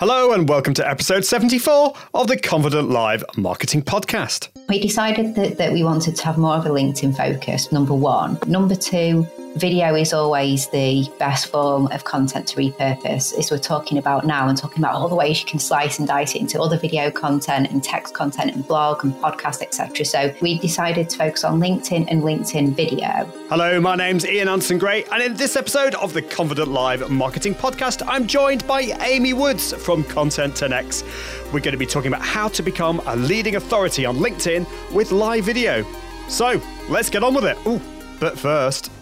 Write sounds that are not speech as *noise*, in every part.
Hello, and welcome to episode 74 of the Confident Live Marketing Podcast. We decided that, that we wanted to have more of a LinkedIn focus, number one. Number two, Video is always the best form of content to repurpose, as we're talking about now, and talking about all the ways you can slice and dice it into other video content and text content and blog and podcast, etc. So we decided to focus on LinkedIn and LinkedIn video. Hello, my name's Ian Anderson Gray, and in this episode of the Confident Live Marketing Podcast, I'm joined by Amy Woods from Content 10x. We're going to be talking about how to become a leading authority on LinkedIn with live video. So let's get on with it. Ooh, but first,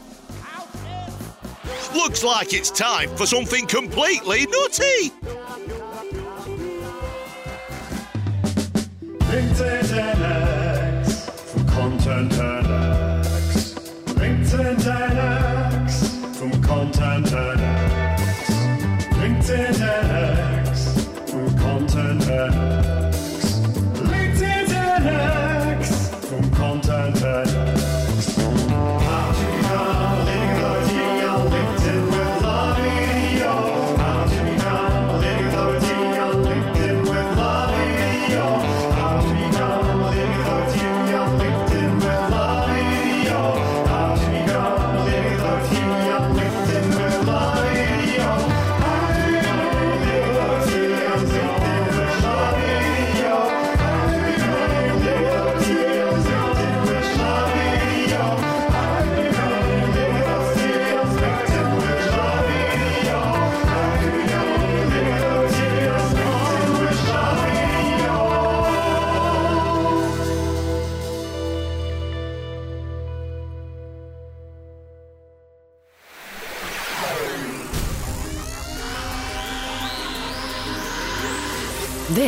Looks like it's time for something completely nutty.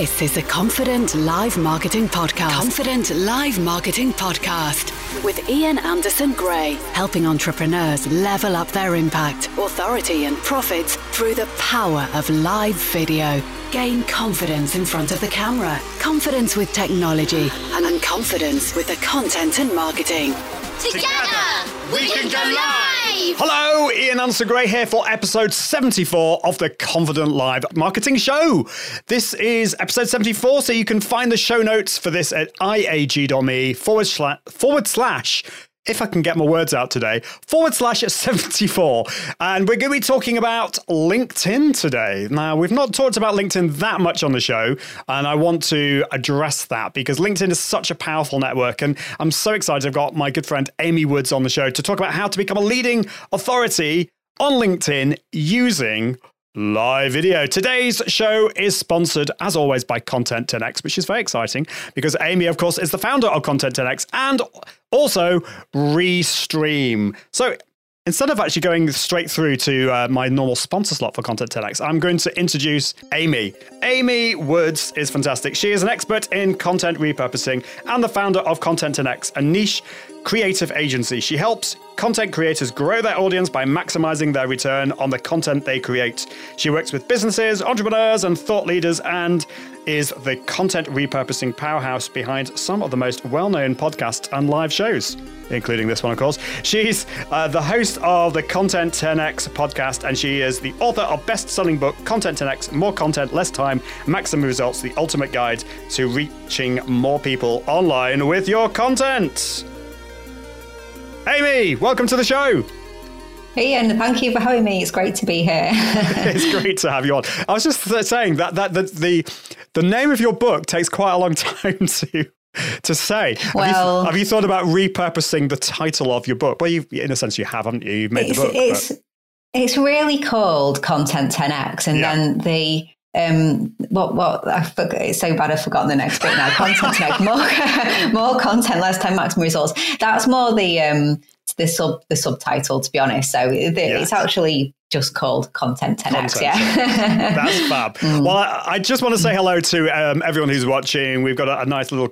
This is the Confident Live Marketing Podcast. Confident Live Marketing Podcast with Ian Anderson Gray, helping entrepreneurs level up their impact, authority, and profits through the power of live video. Gain confidence in front of the camera, confidence with technology, and confidence with the content and marketing. Together, we can go live. Hello, Ian Anderson Gray here for episode 74 of the Confident Live Marketing Show. This is episode 74, so you can find the show notes for this at iag.me forward slash, forward slash if I can get my words out today, forward slash 74. And we're going to be talking about LinkedIn today. Now, we've not talked about LinkedIn that much on the show, and I want to address that because LinkedIn is such a powerful network. And I'm so excited I've got my good friend Amy Woods on the show to talk about how to become a leading authority on LinkedIn using live video. Today's show is sponsored, as always, by Content 10x, which is very exciting because Amy, of course, is the founder of Content 10x and also Restream. So Instead of actually going straight through to uh, my normal sponsor slot for Content 10x, I'm going to introduce Amy. Amy Woods is fantastic. She is an expert in content repurposing and the founder of Content 10x, a niche creative agency. She helps content creators grow their audience by maximizing their return on the content they create. She works with businesses, entrepreneurs, and thought leaders and is the content repurposing powerhouse behind some of the most well known podcasts and live shows, including this one, of course. She's uh, the host of the Content 10x podcast, and she is the author of best selling book Content 10x More Content, Less Time, Maximum Results, the ultimate guide to reaching more people online with your content. Amy, welcome to the show. Ian, thank you for having me. It's great to be here. *laughs* *laughs* it's great to have you on. I was just saying that that the the, the name of your book takes quite a long *laughs* time to to say. Well- have you, have you thought about repurposing the title of your book? Well, you in a sense you have, haven't you? You've made it's, the book. it's, but- it's really called Content 10x, and Yeah. then the um what what I forgot, it's so bad I've forgotten the next bit now. Content 10x, *laughs* more *laughs* more content, less time, maximum results. That's more the um the sub the subtitle to be honest. So the, it's actually just called Content 10x. Content. Yeah. *laughs* That's fab. Well, I, I just want to say hello to um, everyone who's watching. We've got a, a nice little,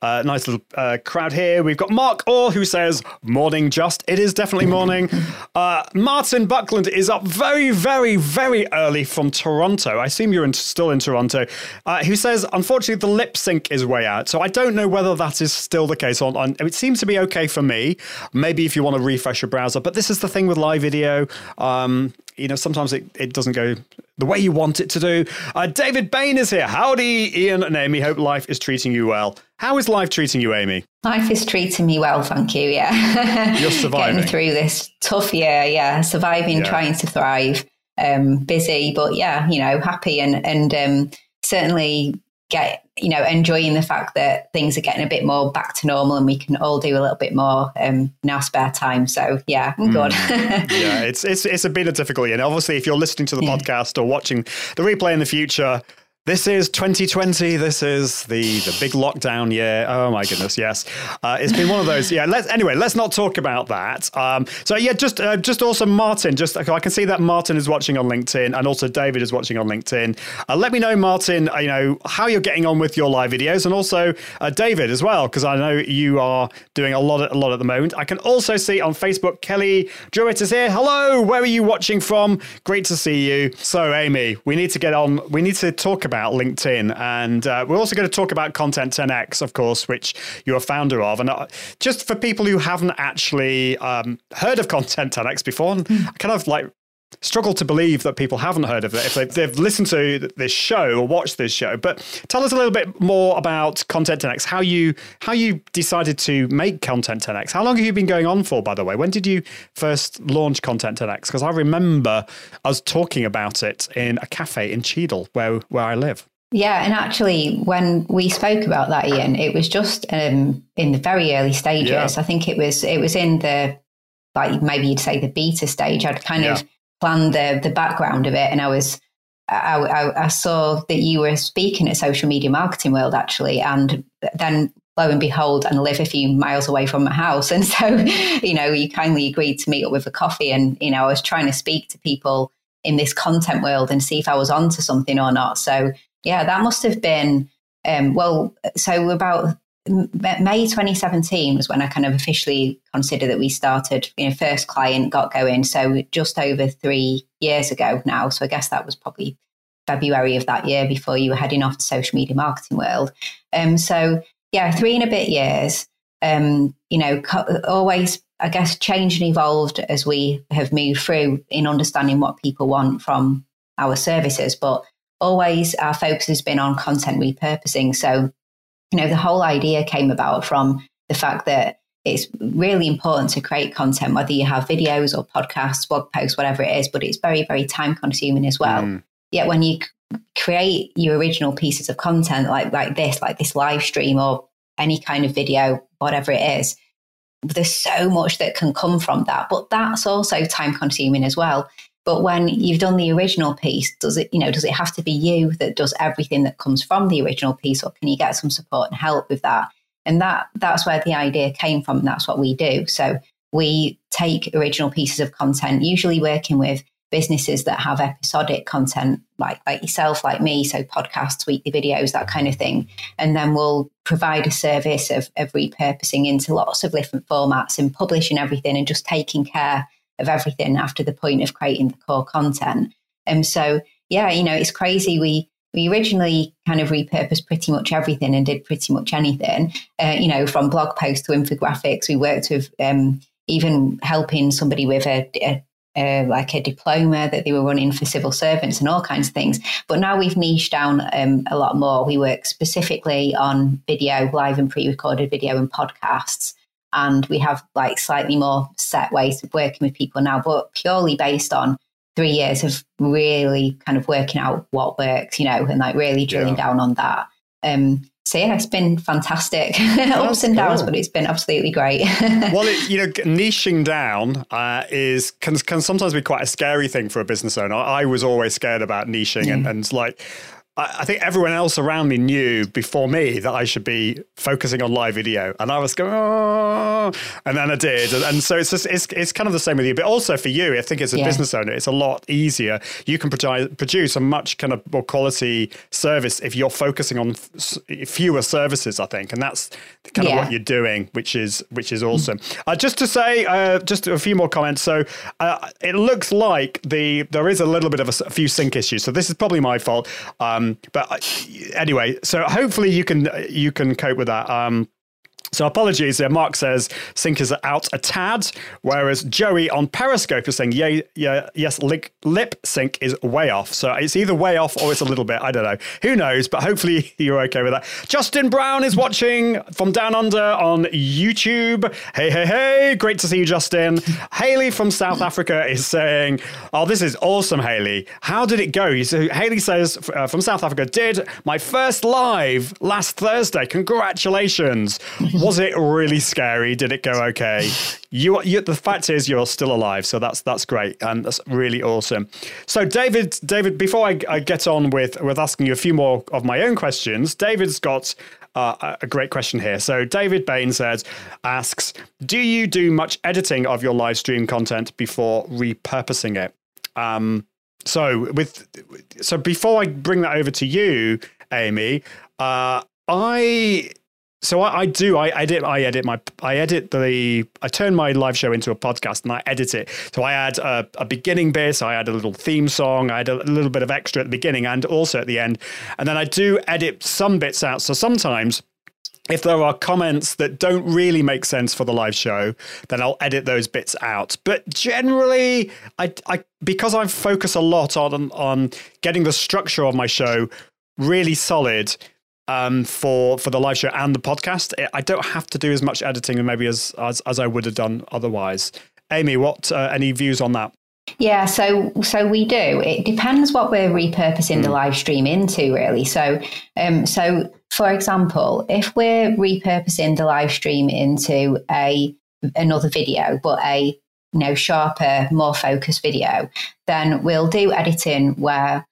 uh, nice little uh, crowd here. We've got Mark Orr who says morning. Just it is definitely *laughs* morning. Uh, Martin Buckland is up very, very, very early from Toronto. I assume you're in, still in Toronto. Uh, who says unfortunately the lip sync is way out. So I don't know whether that is still the case. On, on it seems to be okay for me. Maybe if you want to refresh your browser, but this is the thing with live video. Um, you know, sometimes it, it doesn't go the way you want it to do. Uh, David Bain is here. Howdy, Ian and Amy. Hope life is treating you well. How is life treating you, Amy? Life is treating me well, thank you. Yeah. *laughs* You're surviving. Getting through this tough year. Yeah. Surviving, Yeah. trying to thrive. Um, busy, but yeah, you know, happy and, and um, certainly get, you know, enjoying the fact that things are getting a bit more back to normal and we can all do a little bit more um, in our spare time. So yeah, I'm good. yeah, it's it's it's been a difficult year. And obviously, if you're listening to the *laughs* podcast or watching the replay in the future, this is 2020. This is the the big lockdown year. Oh my goodness, yes, uh, it's been one of those. Yeah. Let's anyway. Let's not talk about that. Um, so yeah, just uh, just also Martin. Just I can see that Martin is watching on LinkedIn, and also David is watching on LinkedIn. Uh, let me know, Martin. Uh, you know how you're getting on with your live videos, and also uh, David as well, because I know you are doing a lot a lot at the moment. I can also see on Facebook Kelly Jewett is here. Hello, where are you watching from? Great to see you. So Amy, we need to get on. We need to talk about LinkedIn, and uh, we're also going to talk about Content 10x, of course, which you're a founder of. And uh, just for people who haven't actually um, heard of Content 10x before, and I kind of like struggle to believe that people haven't heard of it if they've, they've listened to this show or watched this show. But tell us a little bit more about Content 10x, how you how you decided to make Content 10x. How long have you been going on for, by the way? When did you first launch Content 10x? Because I remember us talking about it in a cafe in Cheadle, where where I live. Yeah, and actually, when we spoke about that, Ian, it was just um, in the very early stages. Yeah. I think it was it was in the like maybe you'd say the beta stage. I'd kind Yeah. of planned the the background of it, and I was I, I, I saw that you were speaking at Social Media Marketing World actually, and then lo and behold, and live a few miles away from my house, *laughs* and so you know you kindly agreed to meet up with a coffee, and you know I was trying to speak to people in this content world and see if I was onto something or not. So yeah, that must have been um, well. So about May 2017 was when I kind of officially considered that we started. You know, first client got going. So just over three years ago now. So I guess that was probably February of that year before you were heading off to social media marketing world. Um, so yeah, three and a bit years. Um, you know, always I guess changed and evolved as we have moved through in understanding what people want from our services, but always our focus has been on content repurposing. So, you know, the whole idea came about from the fact that it's really important to create content, whether you have videos or podcasts, blog posts, whatever it is, but it's very, very time consuming as well. Mm. Yet when you create your original pieces of content like like this, like this live stream or any kind of video, whatever it is, there's so much that can come from that. But that's also time consuming as well. But when you've done the original piece, does it, you know, does it have to be you that does everything that comes from the original piece, or can you get some support and help with that? And that that's where the idea came from, and that's what we do. So we take original pieces of content, usually working with businesses that have episodic content, like like yourself, like me, so podcasts, weekly videos, that kind of thing, and then we'll provide a service of, of repurposing into lots of different formats and publishing everything and just taking care of everything after the point of creating the core content. And so, yeah, you know, it's crazy. We we originally kind of repurposed pretty much everything and did pretty much anything. Uh, you know, from blog posts to infographics. We worked with um, even helping somebody with a, a uh, like a diploma that they were running for civil servants and all kinds of things. But now we've niched down um, a lot more. We work specifically on video, live and pre-recorded video and podcasts. And we have like slightly more set ways of working with people now, but purely based on three years of really kind of working out what works, you know, and like really drilling Yeah. down on that. Um, so yeah, it's been fantastic, *laughs* ups and downs, cool. but it's been absolutely great. *laughs* well, it, you know, niching down uh, is can, can sometimes be quite a scary thing for a business owner. I was always scared about niching, and, and like I, I think everyone else around me knew before me that I should be focusing on live video, and I was going, oh, and then I did, and, and so it's just it's it's kind of the same with you, but also for you, I think as a Yeah. business owner, it's a lot easier. You can produ- produce a much kind of more quality service if you're focusing on fewer services. I think, and that's kind of what you're doing, which is which is awesome. Uh, just to say, uh, just a few more comments. So uh, it looks like the there is a little bit of a few sync issues. So this is probably my fault. Um, but uh, anyway, so hopefully you can you can cope with that. Um, So apologies there. Mark says sync is out a tad, whereas Joey on Periscope is saying, yeah, yeah, yes, lip, lip sync is way off. So it's either way off or it's a little bit. I don't know. Who knows? But hopefully *laughs* you're okay with that. Justin Brown is watching from down under on YouTube. Hey, hey, hey. Great to see you, Justin. *laughs* Haley from South Africa is saying, oh, this is awesome, Haley. How did it go? So Haley says uh, from South Africa, did my first live last Thursday. Congratulations. Was it really scary? Did it go okay? You, you, the fact is, you're still alive, so that's that's great and that's really awesome. So, David, David, before I, I get on with with asking you a few more of my own questions, David's got uh, a great question here. So David Bain says, asks, do you do much editing of your live stream content before repurposing it? Um, so with so before I bring that over to you, Amy, uh, I so I, I, do. I edit. I edit my. I edit the. I turn my live show into a podcast and I edit it. So I add a, a, beginning bit. I add a little theme song. I add a little bit of extra at the beginning and also at the end. And then I do edit some bits out. So sometimes. If there are comments that don't really make sense for the live show, then I'll edit those bits out. But generally, I, I because I focus a lot on on getting the structure of my show really solid um, for for the live show and the podcast. I don't have to do as much editing and maybe as as, as I would have done otherwise. Amy, what uh, any views on that? Yeah, so so we do. It depends what we're repurposing mm. the hmm. live stream into, really. So, um, so for example, if we're repurposing the live stream into a another video, but a you know sharper, more focused video, then we'll do editing where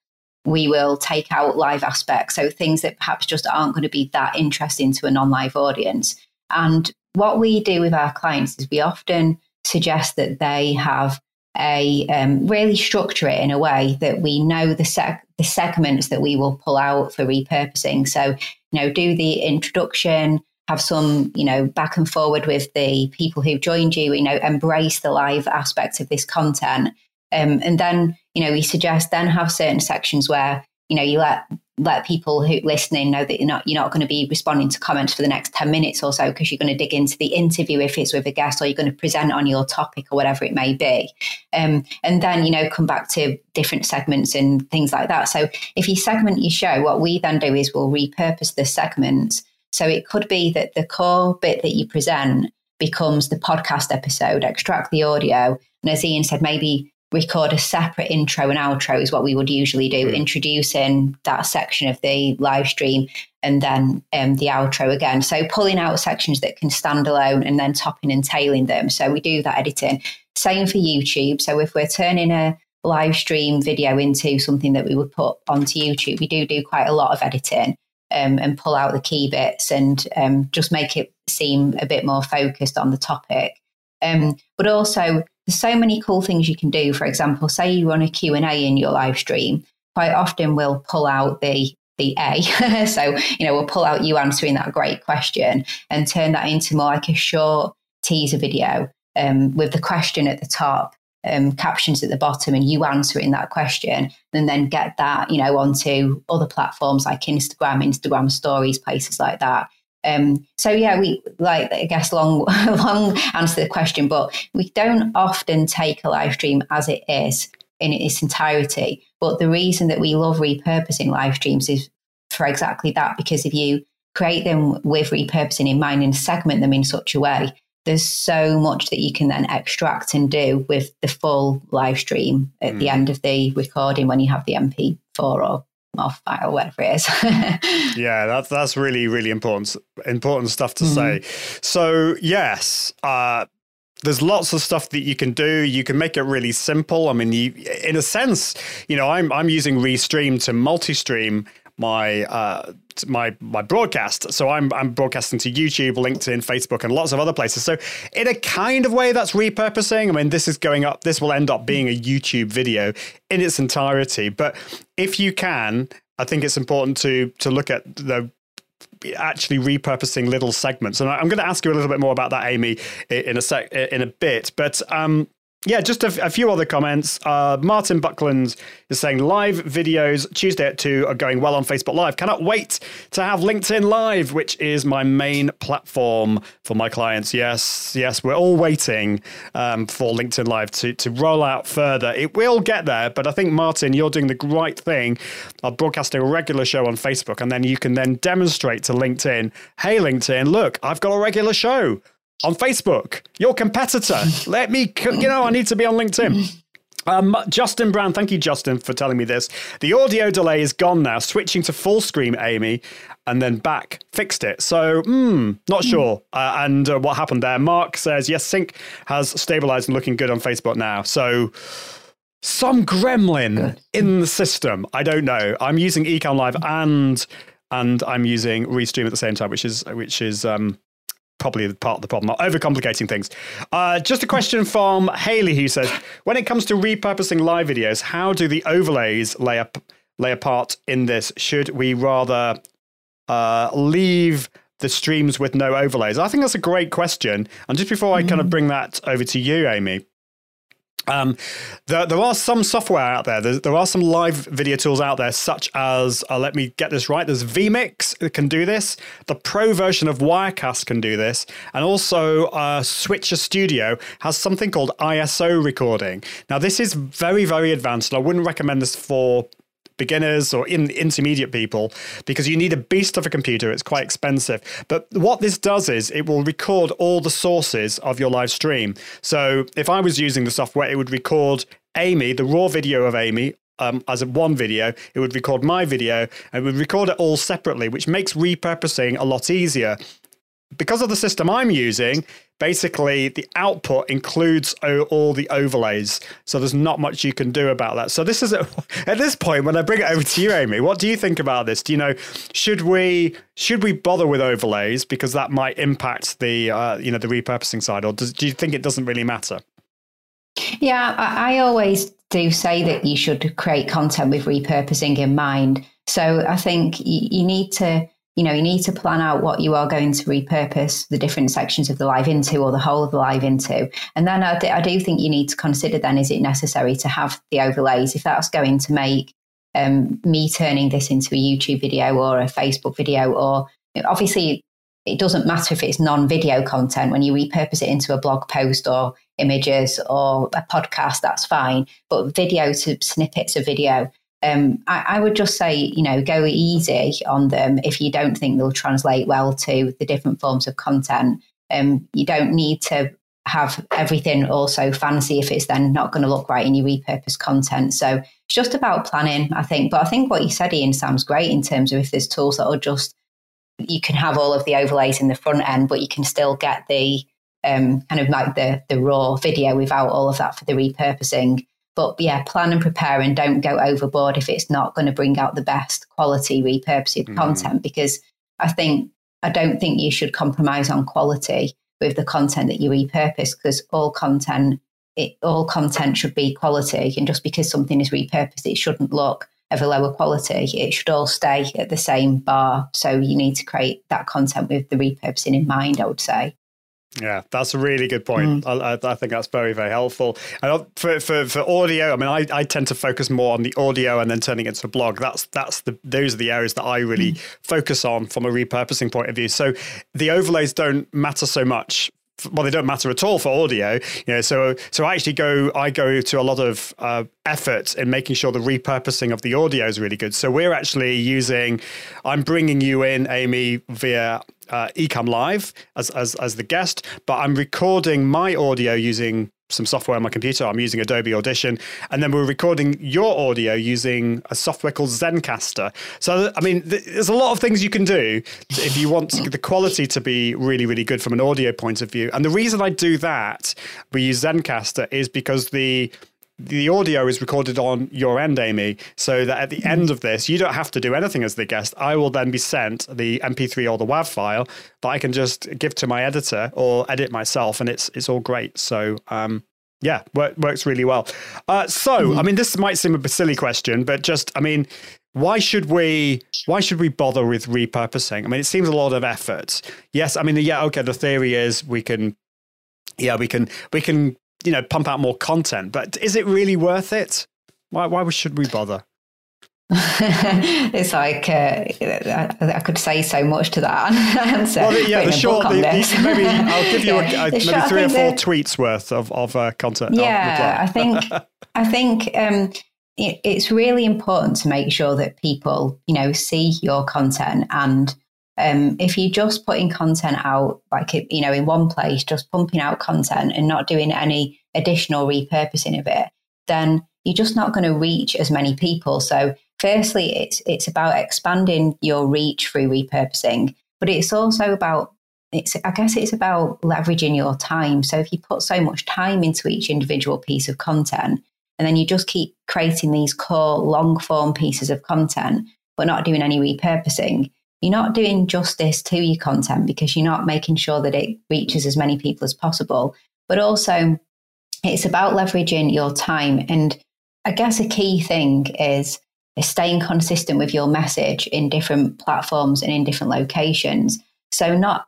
we will take out live aspects, so things that perhaps just aren't going to be that interesting to a non live audience. And what we do with our clients is we often suggest that they have a um, really structure it in a way that we know the seg- the segments that we will pull out for repurposing. So, you know, do the introduction, have some, you know, back and forward with the people who've joined you, you know, embrace the live aspect of this content. Um, and then you know, we suggest then have certain sections where, you know, you let let people who listening know that you're not you're not going to be responding to comments for the next 10 minutes or so because you're going to dig into the interview if it's with a guest or you're going to present on your topic or whatever it may be. Um, and then you know come back to different segments and things like that. So if you segment your show what we then do is we'll repurpose the segments. So it could be that the core bit that you present becomes the podcast episode extract the audio. And as ian said maybe record a separate intro and outro is what we would usually do, mm. introducing that section of the live stream and then um, the outro again. So pulling out sections that can stand alone and then topping and tailing them. So we do that editing. Same for YouTube. So if we're turning a live stream video into something that we would put onto YouTube, we do do quite a lot of editing. Um, and pull out the key bits and um, just make it seem a bit more focused on the topic. Um, but also there's so many cool things you can do. For example, say you run a Q&A in your live stream, quite often we'll pull out the the A. *laughs* so, you know, we'll pull out you answering that great question and turn that into more like a short teaser video um, with the question at the top, um, captions at the bottom, and you answering that question, and then get that, you know, onto other platforms like Instagram, Instagram stories, places like that. Um, so yeah, we like I guess long *laughs* long answer to the question, but we don't often take a live stream as it is in its entirety. But the reason that we love repurposing live streams is for exactly that, because if you create them with repurposing in mind and segment them in such a way, there's so much that you can then extract and do with the full live stream at mm. the end of the recording when you have the MP4 or off file, whatever it is. *laughs* yeah, that's that's really really important important stuff to mm-hmm. say. So yes, uh, there's lots of stuff that you can do. You can make it really simple. I mean, you, in a sense, you know, I'm I'm using Restream to multi-stream my uh, my my broadcast. So I'm I'm broadcasting to YouTube, LinkedIn, Facebook, and lots of other places. So in a kind of way, that's repurposing. I mean, this is going up. This will end up being a YouTube video in its entirety. But if you can, I think it's important to to look at the actually repurposing little segments. And I'm going to ask you a little bit more about that, Amy, in a sec, in a bit. But um, yeah, just a, few other comments. Uh, Martin Buckland is saying live videos Tuesday at 2 are going well on Facebook Live. Cannot wait to have LinkedIn Live, which is my main platform for my clients. Yes, yes, we're all waiting um, for LinkedIn Live to, to roll out further. It will get there, but I think, Martin, you're doing the right thing of broadcasting a regular show on Facebook, and then you can then demonstrate to LinkedIn, hey, LinkedIn, look, I've got a regular show on Facebook, your competitor. *laughs* Let me, you know, I need to be on LinkedIn. Um, Justin Brown, thank you, Justin, for telling me this. The audio delay is gone now, switching to full screen, Amy, and then back fixed it. So, hmm, not sure. Uh, and uh, what happened there? Mark says, yes, sync has stabilized and looking good on Facebook now. So, some gremlin good. in the system. I don't know. I'm using Ecamm Live and and I'm using Restream at the same time, which is which is um, probably part of the problem, not overcomplicating things. Uh, just a question from Haley who says, when it comes to repurposing live videos, how do the overlays lay up lay a part in this? Should we rather uh, leave the streams with no overlays? I think that's a great question. And just before I mm. kind of mm. bring that over to you, Amy, um, there, there are some software out there. there. There are some live video tools out there, such as, uh, let me get this right, there's vMix that can do this. The pro version of Wirecast can do this. And also, uh, Switcher Studio has something called ISO recording. Now, this is very, very advanced, and I wouldn't recommend this for beginners or in intermediate people because you need a beast of a computer. It's quite expensive. But what this does is it will record all the sources of your live stream. So if I was using the software, it would record Amy, the raw video of Amy, um, as one video, it would record my video and would record it all separately, which makes repurposing a lot easier. Because of the system I'm using, basically the output includes all the overlays. So there's not much you can do about that. So this is a, *laughs* at this point when I bring it over to you, Amy. What do you think about this? Do you know should we should we bother with overlays because that might impact the uh, you know the repurposing side, or does, do you think it doesn't really matter? Yeah, I, always do say that you should create content with repurposing in mind. So I think you need to you know, you need to plan out what you are going to repurpose the different sections of the live into or the whole of the live into. And then I, th- I do think you need to consider then is it necessary to have the overlays? If that's going to make um, me turning this into a YouTube video or a Facebook video or obviously it doesn't matter if it's non-video content. When you repurpose it into a blog post or images or a podcast that's fine. But video to snippets of video um, I, I, would just say, you know, go easy on them if you don't think they'll translate well to the different forms of content. Um, you don't need to have everything also fancy if it's then not going to look right in your repurposed content. So it's just about planning, I think. But I think what you said, Ian, sounds great in terms of if there's tools that are just, you can have all of the overlays in the front end, but you can still get the um, kind of like the, the raw video without all of that for the repurposing. But yeah, plan and prepare and don't go overboard if it's not going to bring out the best quality repurposed mm. content because I think I don't think you should compromise on quality with the content that you repurpose because all content it, all content should be quality and just because something is repurposed it shouldn't look of a lower quality. It should all stay at the same bar. So you need to create that content with the repurposing in mind i would say yeah, that's a really good point. Mm. I, I, think that's very, very helpful. And for, for, for audio, I mean, I, I tend to focus more on the audio and then turning it into a blog. That's that's the those are the areas that I really mm. focus on from a repurposing point of view. So the overlays don't matter so much well they don't matter at all for audio you know so so i actually go i go to a lot of uh, effort in making sure the repurposing of the audio is really good. So we're actually using i'm bringing you in amy via uh, Ecamm Live as, as as the guest, but I'm recording my audio using some software on my computer. I'm using Adobe Audition, and then we're recording your audio using a software called Zencastr. So, I mean, there's a lot of things you can do if you want the quality to be really, really good from an audio point of view. And the reason I do that, we use Zencastr, is because the the audio is recorded on your end, Amy, so that at the end of this, you don't have to do anything as the guest. I will then be sent the MP3 or the WAV file that I can just give to my editor or edit myself, and it's it's all great. So um, yeah, work, works really well. Uh, so mm-hmm. I mean, this might seem a silly question, but just I mean, why should we why should we bother with repurposing? I mean, it seems a lot of effort. Yes, I mean, yeah, okay. The theory is we can yeah, we can we can you know, pump out more content. But is it really worth it? Why, why should we bother? *laughs* it's like uh, I, I, could say so much to that *laughs* answer. Well, yeah, the short, the, the, maybe I'll give you *laughs* yeah. a, a, maybe short, three or four tweets worth of of uh, content. Yeah, I think I think um, it, it's really important to make sure that people, you know, see your content and. Um, if you're just putting content out, like you know, in one place, just pumping out content and not doing any additional repurposing of it, then you're just not going to reach as many people. So firstly, it's it's about expanding your reach through repurposing, but it's also about it's I guess it's about leveraging your time. So if you put so much time into each individual piece of content, and then you just keep creating these core long form pieces of content, but not doing any repurposing, you're not doing justice to your content because you're not making sure that it reaches as many people as possible. But also, it's about leveraging your time. And I guess a key thing is staying consistent with your message in different platforms and in different locations. So not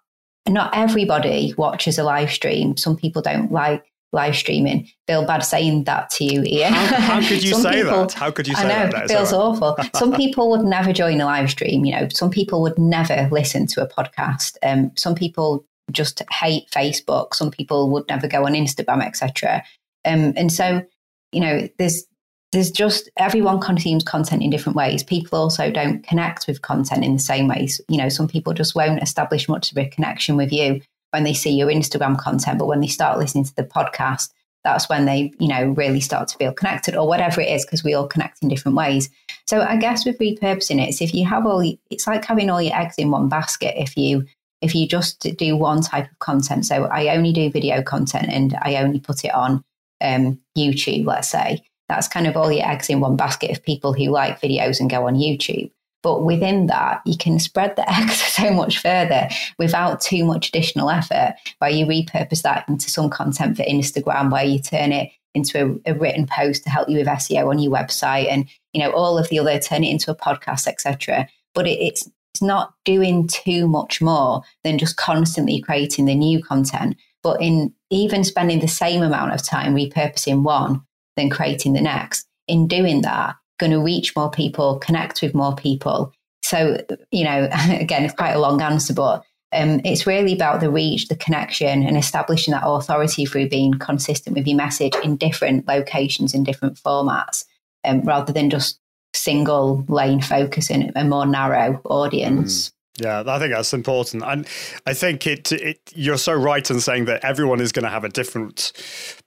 not everybody watches a live stream. Some people don't like live streaming. Feel bad saying that to you, Ian. How, how could *laughs* you say people, that? How could you say I know, that? It feels awful. some people would never join a live stream. You know, some people would never listen to a podcast. Um, some people just hate Facebook. Some people would never go on Instagram, etc. Um, and so, you know, there's there's just everyone consumes content in different ways. People also don't connect with content in the same ways. You know, some people just won't establish much of a connection with you when they see your Instagram content, but when they start listening to the podcast, that's when they, you know, really start to feel connected or whatever it is, because we all connect in different ways. So I guess with repurposing it, it's if you have all, it's like having all your eggs in one basket. If you if you just do one type of content, so I only do video content and I only put it on um, YouTube, let's say, that's kind of all your eggs in one basket of people who like videos and go on YouTube. But within that, you can spread the *laughs* eggs so much further without too much additional effort, where you repurpose that into some content for Instagram, where you turn it into a, a written post to help you with SEO on your website, and you know all of the other turn it into a podcast, etc. But it, it's it's not doing too much more than just constantly creating the new content, but in even spending the same amount of time repurposing one than creating the next. In doing that, going to reach more people, connect with more people. So, you know, *laughs* again, it's quite a long answer, but um, it's really about the reach, the connection, and establishing that authority through being consistent with your message in different locations, in different formats, um, rather than just single lane focus in a more narrow audience. Mm. Yeah, I think that's important, and I think it, it. You're so right in saying that everyone is going to have a different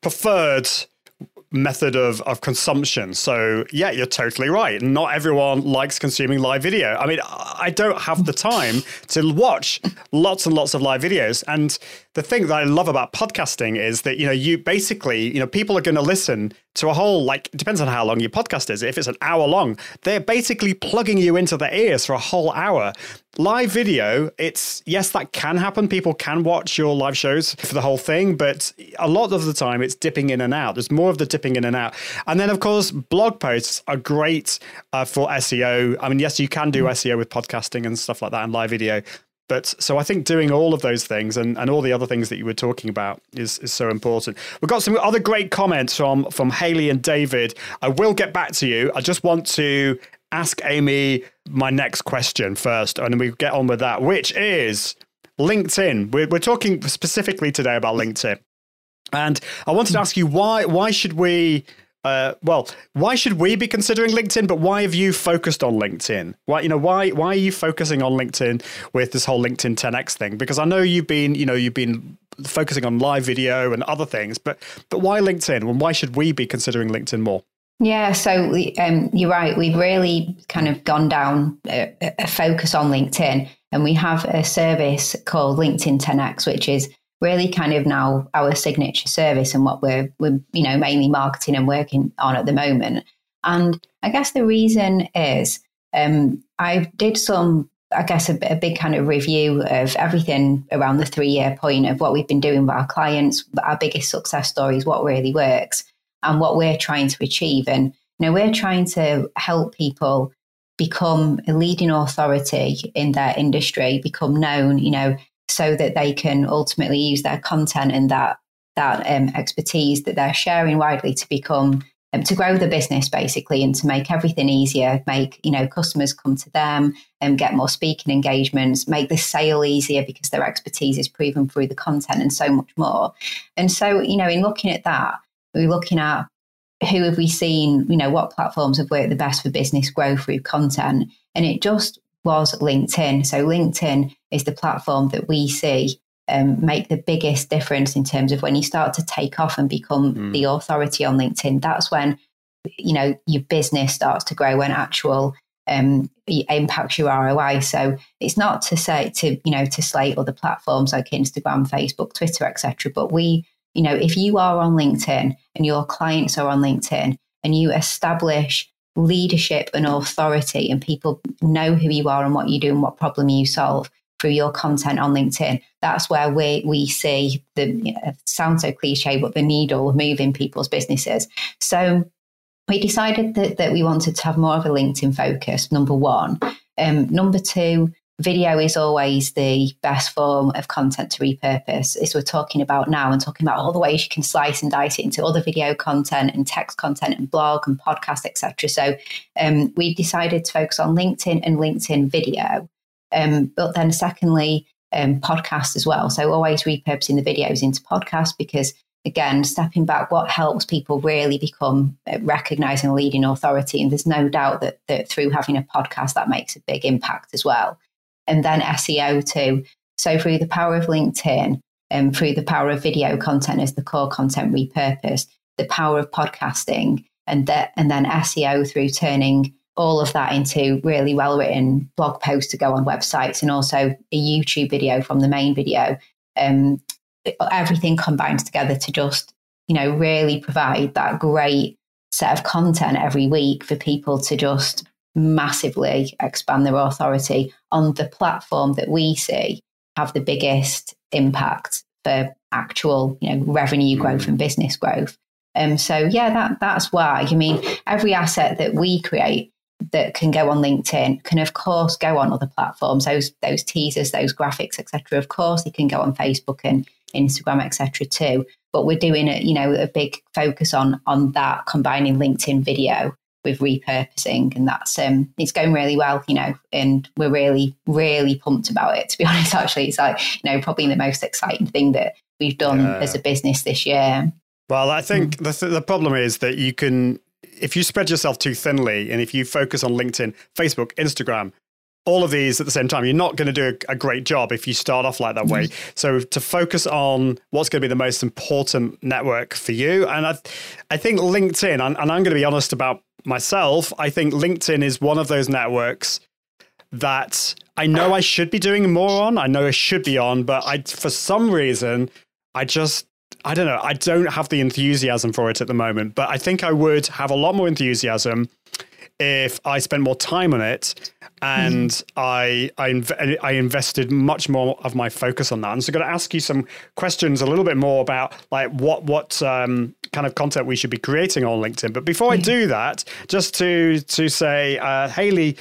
preferred method of, of consumption. So, yeah, you're totally right. Not everyone likes consuming live video. I mean, I don't have the time to watch lots and lots of live videos. And the thing that I love about podcasting is that, you know, you basically, you know, people are going to listen to a whole, like, depends on how long your podcast is. If it's an hour long, they're basically plugging you into their ears for a whole hour live video, it's yes, that can happen. People can watch your live shows for the whole thing, but a lot of the time it's dipping in and out. There's more of the dipping in and out. And then, of course, blog posts are great uh, for SEO. I mean, yes, you can do SEO with podcasting and stuff like that and live video. But so I think doing all of those things and, and all the other things that you were talking about is, is so important. We've got some other great comments from from Haley and David. I will get back to you. I just want to ask Amy my next question first, and then we get on with that, which is LinkedIn. We're, we're talking specifically today about LinkedIn. And I wanted to ask you why why should we uh, well, why should we be considering LinkedIn? But why have you focused on LinkedIn? Why, you know, why why are you focusing on LinkedIn with this whole LinkedIn 10x thing? Because I know you've been, you know, you've been focusing on live video and other things, but but why LinkedIn? And why should we be considering LinkedIn more? Yeah, so um, you're right. We've really kind of gone down a, a, focus on LinkedIn, and we have a service called LinkedIn 10x, which is really kind of now our signature service and what we're, we're you know mainly marketing and working on at the moment. And I guess the reason is um, I did some I guess a, a, big kind of review of everything around the three year point of what we've been doing with our clients, our biggest success stories, what really works and what we're trying to achieve. And you know, we're trying to help people become a leading authority in their industry, become known, you know, so that they can ultimately use their content and that that um, expertise that they're sharing widely to become um, to grow the business basically and to make everything easier make you know customers come to them and get more speaking engagements make the sale easier because their expertise is proven through the content and so much more. And so you know in looking at that we're looking at who have we seen you know what platforms have worked the best for business growth through content. And it just was linkedin so linkedin is the platform that we see um, make the biggest difference in terms of when you start to take off and become mm. the authority on LinkedIn. That's when you know your business starts to grow when actual um, impacts your ROI. So it's not to say to you know to slate other platforms like Instagram, Facebook, Twitter, etc. But we, you know, if you are on LinkedIn and your clients are on LinkedIn and you establish leadership and authority and people know who you are and what you do and what problem you solve through your content on LinkedIn, that's where we we see the you know, sounds so cliche, but the needle moving people's businesses. So we decided that that we wanted to have more of a LinkedIn focus. Number one, um, number two. Video is always the best form of content to repurpose, as we're talking about now, and talking about all the ways you can slice and dice it into other video content and text content and blog and podcast, etc. So um, we decided to focus on LinkedIn and LinkedIn video. Um, but then, secondly, um, podcast as well. So always repurposing the videos into podcast because again, stepping back, what helps people really become uh, recognizing leading authority. And there's no doubt that, that through having a podcast, that makes a big impact as well. And then SEO too. So through the power of LinkedIn and um, through the power of video content as the core content repurposed, the power of podcasting and that, and then SEO through turning all of that into really well written blog posts to go on websites and also a YouTube video from the main video. Um, everything combines together to just, you know, really provide that great set of content every week for people to just massively expand their authority on the platform that we see have the biggest impact for actual, you know, revenue growth and business growth. Um, so yeah, that that's why. I mean, every asset that we create that can go on LinkedIn can of course go on other platforms. Those those teasers, those graphics, etc. Of course, they can go on Facebook and Instagram, etc. Too. But we're doing a you know a big focus on on that combining LinkedIn video with repurposing, and that's um it's going really well, you know, and we're really really pumped about it. To be *laughs* honest, actually, it's like you know probably the most exciting thing that we've done yeah. as a business this year. Well, I think mm. the, the problem is that you can if you spread yourself too thinly and if you focus on LinkedIn, Facebook, Instagram, all of these at the same time, you're not going to do a, a great job if you start off like that way. Mm-hmm. So to focus on what's going to be the most important network for you, and I, I think LinkedIn, and, and I'm going to be honest about myself, I think LinkedIn is one of those networks that I know I should be doing more on. I know I should be on, but I, for some reason, I just I don't know. I don't have the enthusiasm for it at the moment, but I think I would have a lot more enthusiasm if I spent more time on it and mm. I, I, inv- I invested much more of my focus on that. And so I'm going to ask you some questions a little bit more about like what what um, kind of content we should be creating on LinkedIn. But before I do that, just to to say, uh, Haley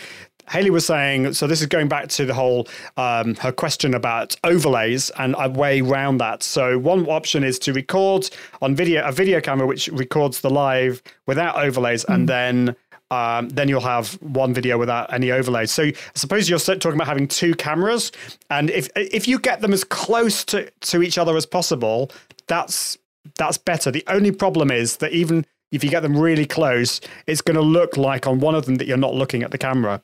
Haley was saying, so this is going back to the whole um, her question about overlays and a way around that. So one option is to record on video a video camera which records the live without overlays, mm. and then um, then you'll have one video without any overlays. So I suppose you're talking about having two cameras, and if if you get them as close to, to each other as possible, that's that's better. The only problem is that even if you get them really close, it's going to look like on one of them that you're not looking at the camera.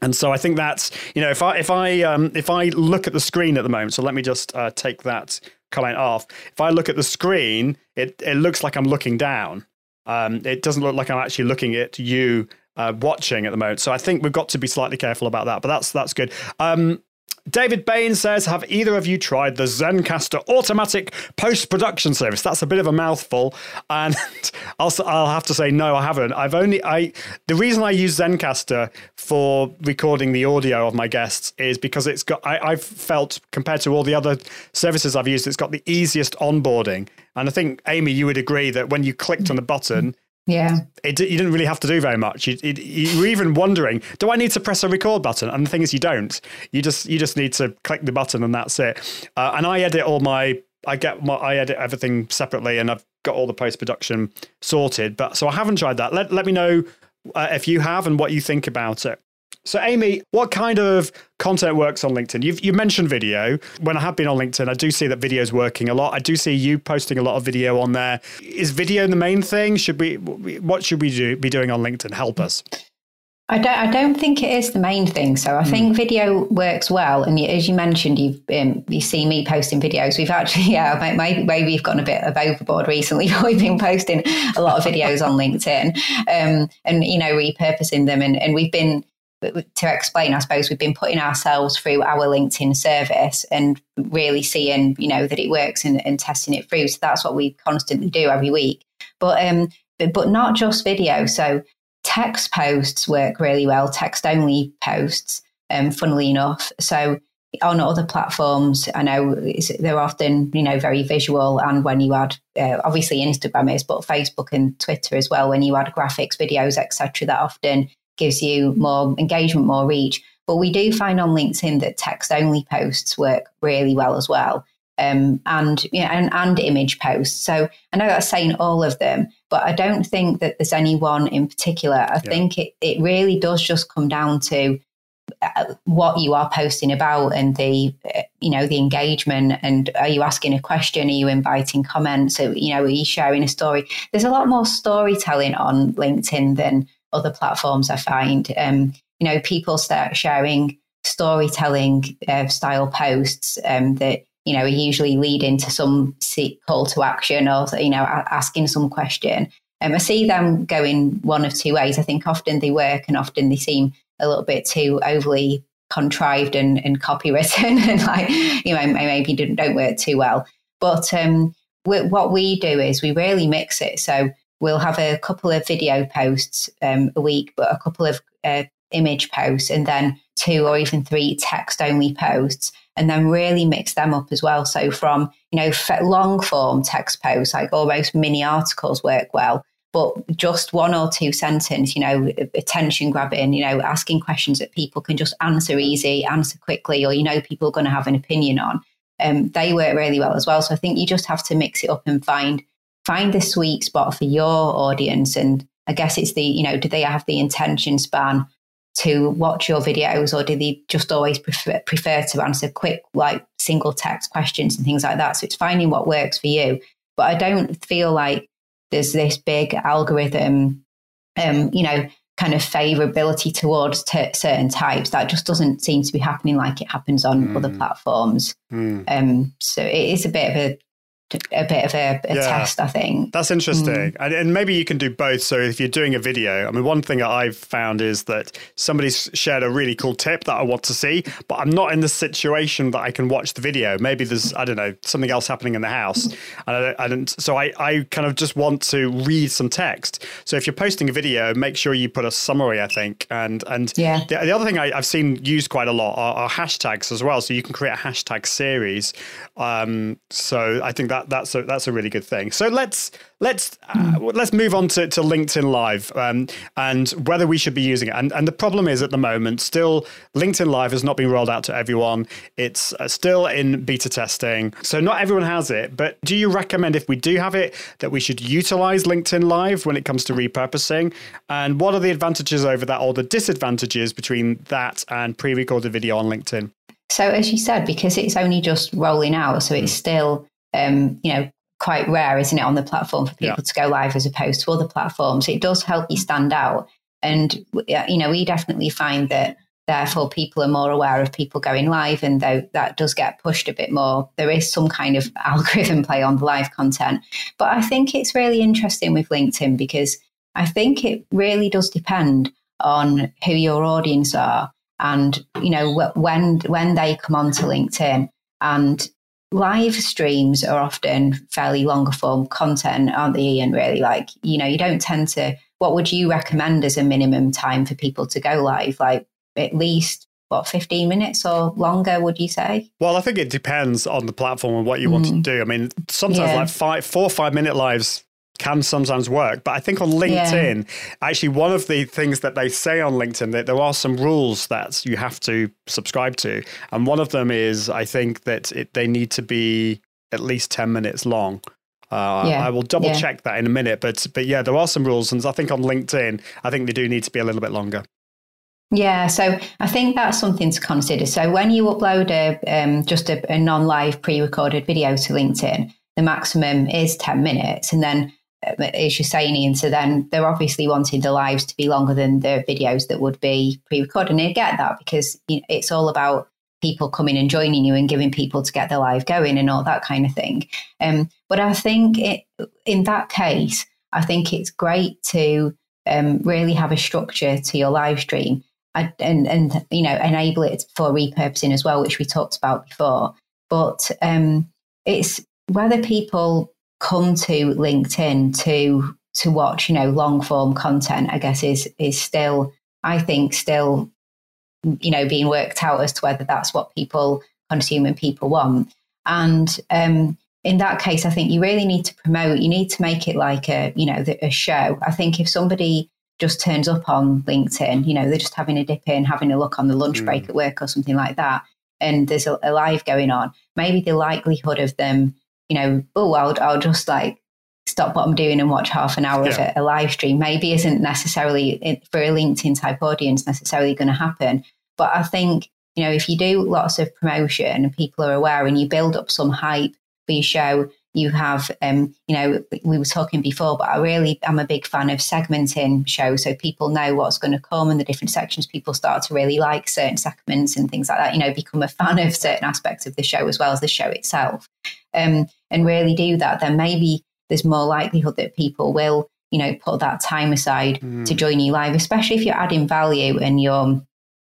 And so I think that's you know if I if I um, if I look at the screen at the moment, so let me just uh, take that comment off. If I look at the screen, it it looks like I'm looking down. Um, it doesn't look like I'm actually looking at you uh, watching at the moment. So I think we've got to be slightly careful about that. But that's that's good. Um, David Bain says, Have either of you tried the Zencastr automatic post production service? That's a bit of a mouthful. And *laughs* I'll, I'll have to say, no, I haven't. I've only, I, the reason I use Zencastr for recording the audio of my guests is because it's got, I, I've felt compared to all the other services I've used, it's got the easiest onboarding. And I think, Amy, you would agree that when you clicked on the button, yeah. It, you didn't really have to do very much. You, it, you were even wondering, do I need to press a record button? And the thing is, you don't. You just you just need to click the button and that's it. Uh, and I edit all my I get my I edit everything separately, and I've got all the post production sorted. But so I haven't tried that. Let let me know uh, if you have and what you think about it. So, Amy, what kind of content works on LinkedIn? You've you mentioned video. When I have been on LinkedIn, I do see that video is working a lot. I do see you posting a lot of video on there. Is video the main thing? Should we? What should we do, be doing on LinkedIn? Help us. I don't. I don't think it is the main thing. So I think video works well. And as you mentioned, you've um, you see me posting videos. We've actually, *laughs* yeah, maybe maybe we've gone a bit of overboard recently. *laughs* We've been posting a lot of videos on LinkedIn, um, and you know, repurposing them. And and we've been to explain, I suppose we've been putting ourselves through our LinkedIn service and really seeing, you know, that it works and, and testing it through. So that's what we constantly do every week. But um, but, but not just video. So text posts work really well, text only posts, um, funnily enough. So on other platforms, I know they're often, you know, very visual. And when you add, uh, obviously Instagram is, but Facebook and Twitter as well, when you add graphics, videos, etc., that often gives you more engagement, more reach. But we do find on LinkedIn that text only posts work really well as well. Um, and, you know, and and image posts. So I know that's saying all of them, but I don't think that there's any one in particular. I yeah. think it, it really does just come down to uh, what you are posting about and the uh, you know the engagement and are you asking a question are you inviting comments so you know are you sharing a story there's a lot more storytelling on linkedin than other platforms, I find. Um, you know, people start sharing storytelling uh, style posts um, that you know are usually lead into some call to action or you know asking some question. Um, I see them going one of two ways. I think often they work and often they seem a little bit too overly contrived and, and copywritten *laughs* and like you know maybe don't, don't work too well. But um, what we do is we really mix it. So we'll have a couple of video posts um, a week, but a couple of uh, image posts, and then two or even three text only posts, and then really mix them up as well. So from you know long form text posts, like almost mini articles, work well. But just one or two sentence, you know, attention grabbing, you know, asking questions that people can just answer easy, answer quickly, or you know, people are going to have an opinion on. Um, they work really well as well. So I think you just have to mix it up and find find the sweet spot for your audience. And I guess it's the, you know, do they have the intention span to watch your videos or do they just always prefer, prefer to answer quick, like single text questions and things like that? So it's finding what works for you. But I don't feel like there's this big algorithm, um, you know, kind of favorability towards t- certain types. That just doesn't seem to be happening like it happens on mm. other platforms. Mm. Um, so it is a bit of a a bit of a, a yeah. test, I think. That's interesting. Mm. And, and, maybe you can do both. So if you're doing a video, I mean, one thing that I've found is that somebody's shared a really cool tip that I want to see, but I'm not in the situation that I can watch the video. Maybe there's, I don't know, something else happening in the house. And I, I don't, so I, I kind of just want to read some text. So if you're posting a video, make sure you put a summary, I think. And, and yeah. the, the other thing I, have seen used quite a lot are, are, hashtags as well. So you can create a hashtag series. Um, so I think that that that's a that's a really good thing. So let's let's uh, let's move on to, to LinkedIn Live um, and whether we should be using it. And and the problem is at the moment, still LinkedIn Live has not been rolled out to everyone. It's uh, still in beta testing, so not everyone has it. But do you recommend if we do have it that we should utilize LinkedIn Live when it comes to repurposing? And what are the advantages over that, or the disadvantages between that and pre-recorded video on LinkedIn? So, as you said, because it's only just rolling out, so it's still um, you know, quite rare, isn't it, on the platform for people yeah. to go live as opposed to other platforms. It does help you stand out. And, you know, we definitely find that therefore people are more aware of people going live. And though that does get pushed a bit more, there is some kind of *laughs* algorithm play on the live content. But I think it's really interesting with LinkedIn because I think it really does depend on who your audience are and, you know, when, when they come onto LinkedIn and live streams are often fairly longer form content, aren't they, And Really, like, you know, you don't tend to, what would you recommend as a minimum time for people to go live? Like, at least what 15 minutes or longer would you say well i think it depends on the platform and what you mm. want to mm. do i mean sometimes yeah. like five four or five minute lives can sometimes work. But I think on LinkedIn, yeah. actually, one of the things that they say on LinkedIn that there are some rules that you have to subscribe to, and one of them is I think that it, they need to be at least 10 minutes long. Uh, Yeah, I will double yeah. check that in a minute, but but yeah, there are some rules, and I think on LinkedIn, I think they do need to be a little bit longer. Yeah, so I think that's something to consider. So when you upload a um, just a, a non-live pre-recorded video to LinkedIn, the maximum is ten minutes, and then as you're saying, Ian, so then they're obviously wanting the lives to be longer than the videos that would be pre-recorded, and I get that because it's all about people coming and joining you and giving people to get the live going and all that kind of thing. Um, but I think it, in that case, I think it's great to um, really have a structure to your live stream and, and, and you know enable it for repurposing as well, which we talked about before. But um, it's whether people come to LinkedIn to to watch, you know, long form content. I guess is is still, I think, still, you know, being worked out as to whether that's what people consume and people want. And um, in that case, I think you really need to promote. You need to make it like a, you know, the, a show. I think if somebody just turns up on LinkedIn, you know, they're just having a dip in, having a look on the lunch break at work or something like that, and there's a, a live going on, maybe the likelihood of them, you know, oh, I'll, I'll just like stop what I'm doing and watch half an hour of a, a live stream maybe isn't necessarily for a LinkedIn type audience necessarily going to happen. But I think, you know, if you do lots of promotion and people are aware and you build up some hype for your show, you have, um, you know, we were talking before, but I really am a big fan of segmenting shows so people know what's going to come and the different sections. People start to really like certain segments and things like that, you know, become a fan of certain aspects of the show as well as the show itself. Um, and really do that, then maybe there's more likelihood that people will, you know, put that time aside to hmm. join you live, especially if you're adding value and you're,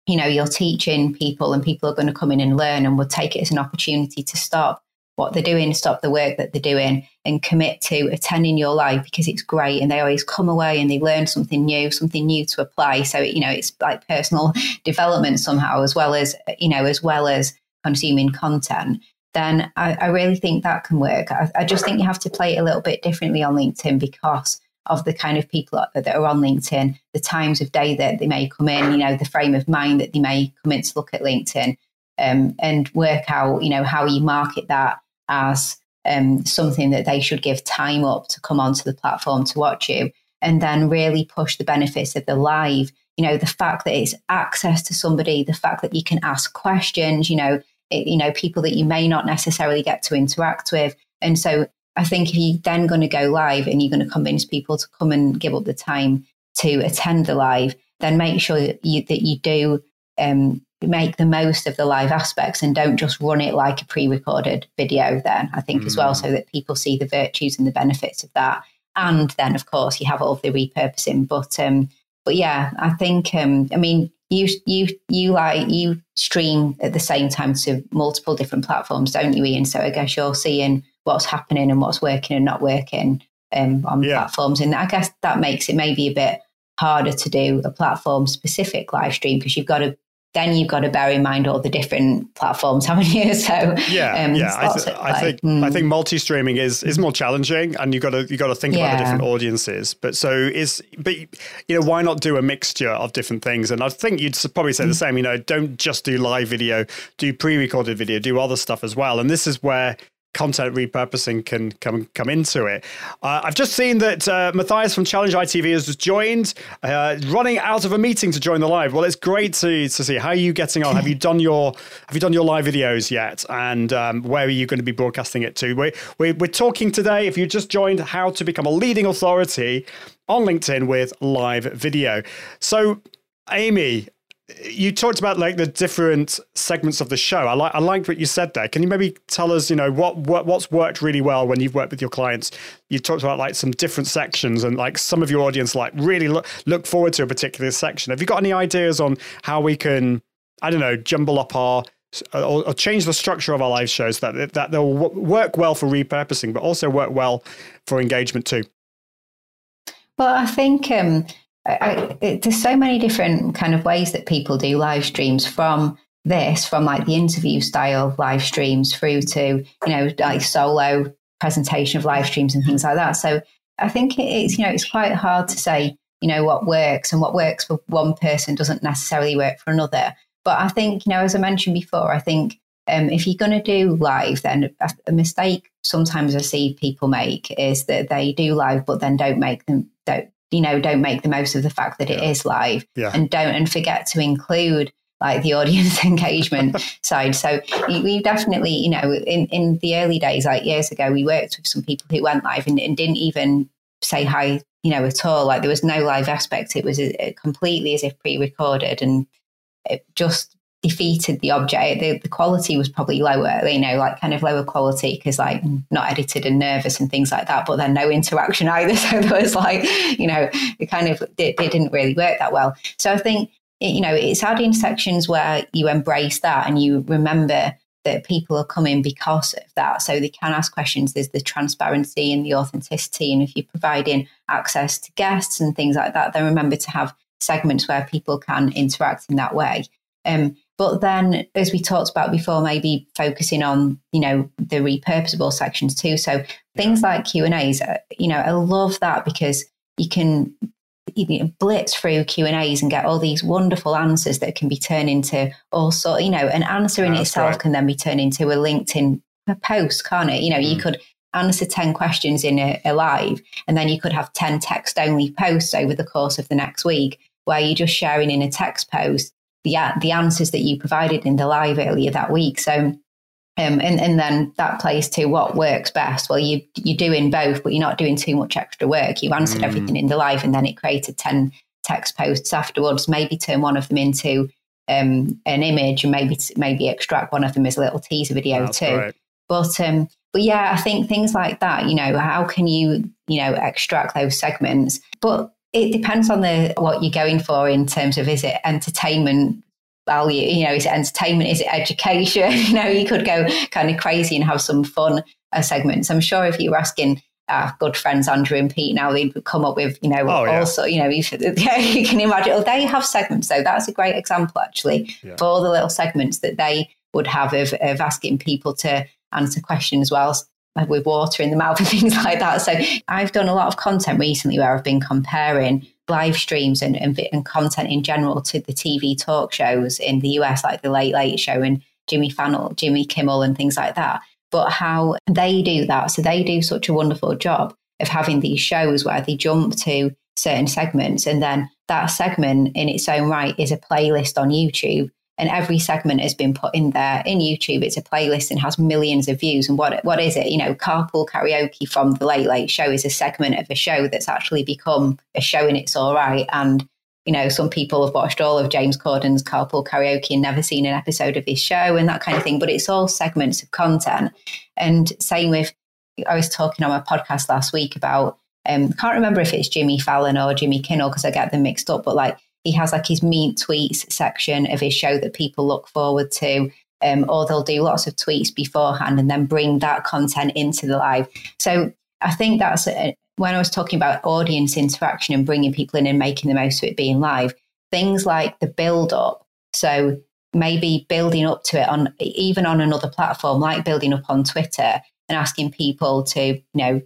you know, you're teaching people and people are going to come in and learn and will take it as an opportunity to stop what they're doing, stop the work that they're doing and commit to attending your live because it's great and they always come away and they learn something new, something new to apply. So, you know, it's like personal *laughs* development somehow as well as, you know, as well as consuming content then I, I really think that can work. I, I just think you have to play it a little bit differently on LinkedIn because of the kind of people that are on LinkedIn, the times of day that they may come in, you know, the frame of mind that they may come in to look at LinkedIn, um, and work out, you know, how you market that as um, something that they should give time up to come onto the platform to watch you, and then really push the benefits of the live. You know, the fact that it's access to somebody, the fact that you can ask questions, you know, you know, people that you may not necessarily get to interact with. And so I think if you're then going to go live and you're going to convince people to come and give up the time to attend the live, then make sure that you, that you do um, make the most of the live aspects and don't just run it like a pre-recorded video then i think as well so that people see the virtues and the benefits of that. And then of course you have all of the repurposing. But um but yeah i think um i mean you you you like you stream at the same time to multiple different platforms don't you ian so i guess you're seeing what's happening and what's working and not working um, on Yeah. platforms and i guess that makes it maybe a bit harder to do a platform specific live stream because you've got to then you've got to bear in mind all the different platforms, *laughs* haven't you? So Yeah, um, yeah. I, th- I think mm, I think multi-streaming is is more challenging, and you got to you got to think about the different audiences. But so is but you know why not do a mixture of different things? And I think you'd probably Mm. say the same. You know, don't just do live video, do pre-recorded video, do other stuff as well. And this is where content repurposing can come come into it. Uh, I've just seen that uh, Matthias from Challenge ITV has joined, uh, running out of a meeting to join the live. Well, it's great to to see how are you getting on. have you done your have you done your live videos yet? And um, where are you going to be broadcasting it to? We're, we're we're talking today. If you just joined, how to become a leading authority on LinkedIn with live video. So, Amy, you talked about like the different segments of the show. I like I liked what you said there. Can you maybe tell us, you know, what, what what's worked really well when you've worked with your clients? You talked about like some different sections and like some of your audience like really look look forward to a particular section. Have you got any ideas on how we can, I don't know, jumble up our or, or change the structure of our live shows that that they'll wo- work well for repurposing, but also work well for engagement too? Well, I think um, I, there's so many different kind of ways that people do live streams from this, from like the interview style live streams through to, you know, like solo presentation of live streams and things like that. So I think it's, you know, it's quite hard to say, you know, what works and what works for one person doesn't necessarily work for another. But I think, you know, as I mentioned before, I think um, if you're going to do live, then a, a mistake sometimes I see people make is that they do live, but then don't make them don't you know don't make the most of the fact that it is live, Yeah. and don't and forget to include like the audience *laughs* engagement *laughs* side. So we definitely, you know, in, in the early days, like years ago, we worked with some people who went live and, and didn't even say hi, you know, at all. Like there was no live aspect. It was uh, completely as if pre-recorded and it just defeated the object. The, the quality was probably lower, you know, like kind of lower quality because like not edited and nervous and things like that, but then no interaction either. *laughs* So there was like, you know, it kind of, it, it didn't really work that well. So I think, you know, it's adding sections where you embrace that and you remember that people are coming because of that. So they can ask questions. There's the transparency and the authenticity. And if you're providing access to guests and things like that, then remember to have segments where people can interact in that way. Um, but then, as we talked about before, maybe focusing on you know the repurposable sections too. So things like Q and A's, uh, you know, I love that because you can you know, blitz through Q and A's and get all these wonderful answers that can be turned into all sort. You know, an answer in That's itself right. can then be turned into a LinkedIn post, can't it? You know, you could answer 10 questions in a, a live and then you could have 10 text only posts over the course of the next week where you're just sharing in a text post the, the answers that you provided in the live earlier that week. So, um, and, and then that plays to what works best. Well, you, you're doing both, but you're not doing too much extra work. You've answered Mm. everything in the live and then it created 10 text posts afterwards. Maybe turn one of them into um, an image and maybe, maybe extract one of them as a little teaser video That's too. great. But um, but yeah, I think things like that. You know, how can you you know extract those segments? But it depends on the what you're going for in terms of is it entertainment value? You know, is it entertainment? Is it education? *laughs* you know, you could go kind of crazy and have some fun uh, segments. I'm sure if you were asking our good friends Andrew and Pete now, they'd come up with you know Oh, yeah. also you know you, *laughs* yeah, you can imagine. Oh, they have segments, so that's a great example actually Yeah. for all the little segments that they would have of, of asking people to answer questions whilst with water in the mouth and *laughs* things like that. So I've done a lot of content recently where I've been comparing live streams and, and, and content in general to the TV talk shows in the US, like the Late Late Show and Jimmy Fallon, Jimmy Kimmel, and things like that. But how they do that. So they do such a wonderful job of having these shows where they jump to certain segments and then that segment in its own right is a playlist on YouTube and every segment has been put in there in YouTube. It's a playlist and has millions of views. And what what is it? You know, carpool karaoke from the Late Late Show is a segment of a show that's actually become a show in its all right. And you know, some people have watched all of James Corden's carpool karaoke and never seen an episode of his show and that kind of thing. But it's all segments of content. And same with, I was talking on my podcast last week about. Um, can't remember if it's Jimmy Fallon or Jimmy Kimmel because I get them mixed up. But like he has like his mean tweets section of his show that people look forward to. Um, or they'll do lots of tweets beforehand and then bring that content into the live. So I think that's a, when I was talking about audience interaction and bringing people in and making the most of it being live. Things like the build up. So maybe building up to it on even on another platform like building up on Twitter and asking people to you know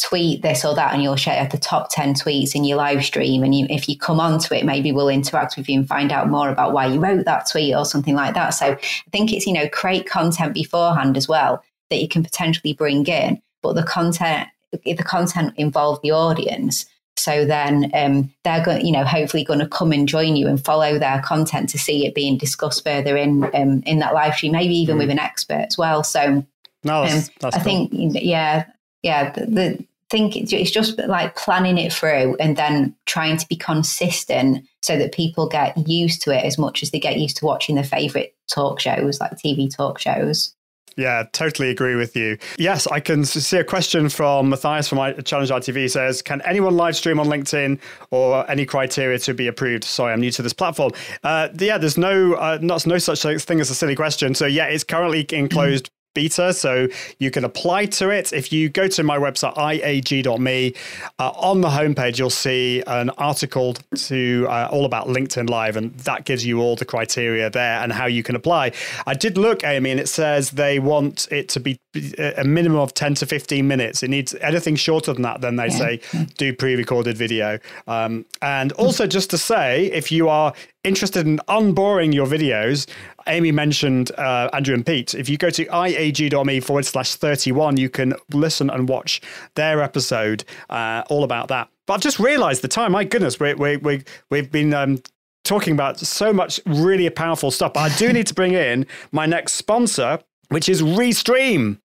tweet this or that and you'll share the top 10 tweets in your live stream and you, if you come onto it maybe we'll interact with you and find out more about why you wrote that tweet or something like that so i think it's you know create content beforehand as well that you can potentially bring in but the content the content involve the audience so then um, they're going you know hopefully going to come and join you and follow their content to see it being discussed further in um, in that live stream maybe even with an expert as well so No, that's, um, that's I cool. think, yeah, yeah. The, the think it's just like planning it through and then trying to be consistent so that people get used to it as much as they get used to watching their favorite talk shows, like TV talk shows. Yeah, totally agree with you. Yes, I can see a question from Matthias from Challenge ITV says, Can anyone live stream on LinkedIn or any criteria to be approved? Sorry, I'm new to this platform. Uh, yeah, there's no, uh, not, no such thing as a silly question. So, yeah, it's currently in closed beta, so you can apply to it. If you go to my website, iag.me, uh, on the homepage, you'll see an article to uh, all about LinkedIn Live, and that gives you all the criteria there and how you can apply. I did look, Amy, and it says they want it to be a minimum of 10 to 15 minutes. It needs anything shorter than that, then they say do pre recorded video. Um, and also, just to say, if you are interested in unboring your videos, Amy mentioned uh, Andrew and Pete. If you go to iag.me forward slash 31, you can listen and watch their episode uh, all about that. But I've just realized the time. My goodness, we, we, we, we've been um, talking about so much really powerful stuff. But I do need to bring in my next sponsor, which is Restream.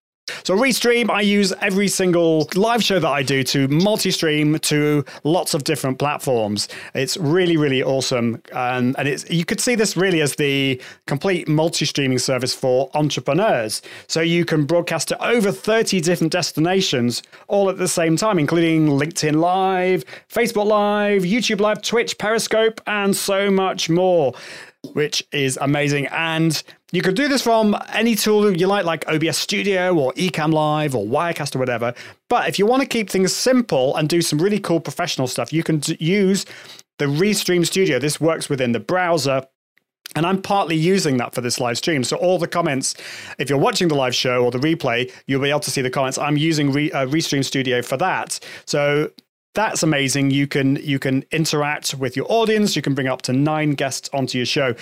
So Restream, I use every single live show that I do to multi-stream to lots of different platforms. It's really, really awesome, and and it's you could see this really as the complete multi-streaming service for entrepreneurs. So you can broadcast to over thirty different destinations all at the same time, including LinkedIn Live, Facebook Live, YouTube Live, Twitch, Periscope, and so much more which is amazing. And you could do this from any tool you like, like OBS Studio or Ecamm Live or Wirecast or whatever. But if you want to keep things simple and do some really cool professional stuff, you can use the Restream Studio. This works within the browser. And I'm partly using that for this live stream. So all the comments, if you're watching the live show or the replay, you'll be able to see the comments. I'm using Re, uh, Restream Studio for that. So that's amazing. You can you can interact with your audience. You can bring up to nine guests onto your show.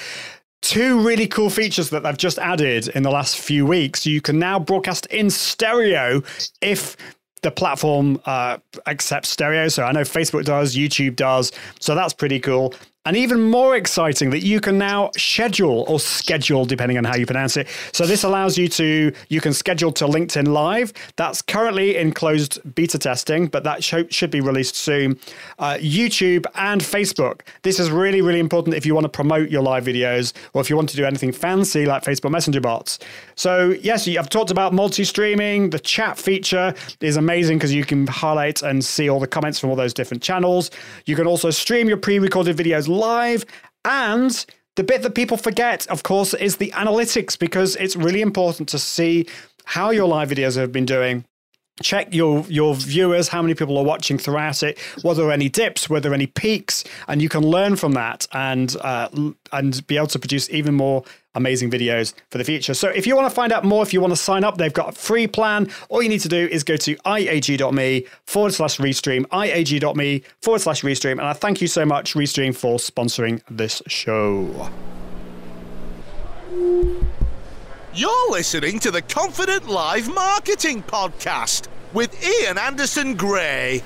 Two really cool features that they've just added in the last few weeks. You can now broadcast in stereo if the platform uh, accepts stereo. So I know Facebook does, YouTube does. So that's pretty cool. And even more exciting that you can now schedule or schedule, depending on how you pronounce it. So this allows you to, you can schedule to LinkedIn Live. That's currently in closed beta testing, but that should be released soon. Uh, YouTube and Facebook. This is really, really important if you want to promote your live videos or if you want to do anything fancy like Facebook Messenger bots. So yes, I've talked about multi-streaming. The chat feature is amazing because you can highlight and see all the comments from all those different channels. You can also stream your pre-recorded videos live. And the bit that people forget, of course, is the analytics because it's really important to see how your live videos have been doing check your your viewers how many people are watching throughout it were there any dips were there any peaks and you can learn from that and uh, and be able to produce even more amazing videos for the future so if you want to find out more if you want to sign up they've got a free plan all you need to do is go to iag.me forward slash restream iag.me forward slash restream and i thank you so much restream for sponsoring this show You're listening to the Confident Live Marketing Podcast with Ian Anderson Gray.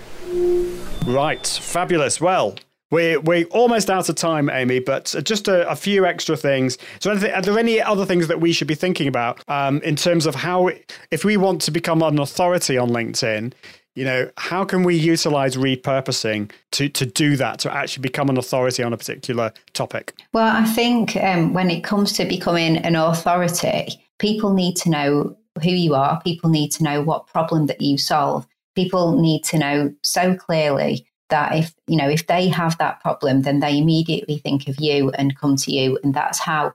Right, fabulous. Well, we're, we're almost out of time, Amy, but just a, a few extra things. So, are there any other things that we should be thinking about um, in terms of how, if we want to become an authority on LinkedIn, you know, how can we utilize repurposing to, to do that, to actually become an authority on a particular topic? Well, I think um, when it comes to becoming an authority, people need to know who you are. People need to know what problem that you solve. People need to know so clearly that if you know if they have that problem, then they immediately think of you and come to you, and that's how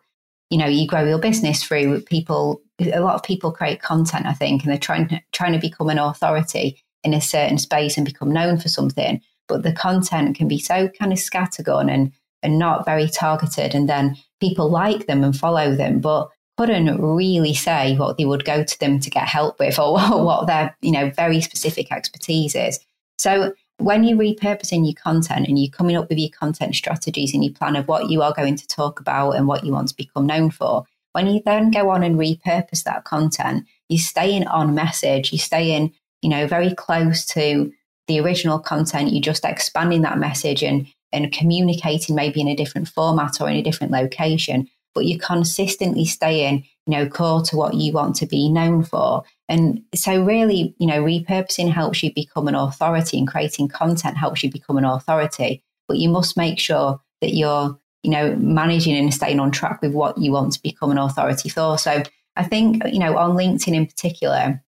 you know you grow your business through people. A lot of people create content, I think, and they're trying to, trying to become an authority in a certain space and become known for something. But the content can be so kind of scattergun and and not very targeted, and then people like them and follow them, but couldn't really say what they would go to them to get help with or *laughs* what their you know very specific expertise is. So when you're repurposing your content and you're coming up with your content strategies and your plan of what you are going to talk about and what you want to become known for, when you then go on and repurpose that content, you're staying on message, you're staying you know, very close to the original content. You're just expanding that message and and communicating maybe in a different format or in a different location, but you're consistently staying, you know, core to what you want to be known for. And so really, you know, repurposing helps you become an authority and creating content helps you become an authority. But you must make sure that you're, you know, managing and staying on track with what you want to become an authority for. So I think, you know, on LinkedIn in particular,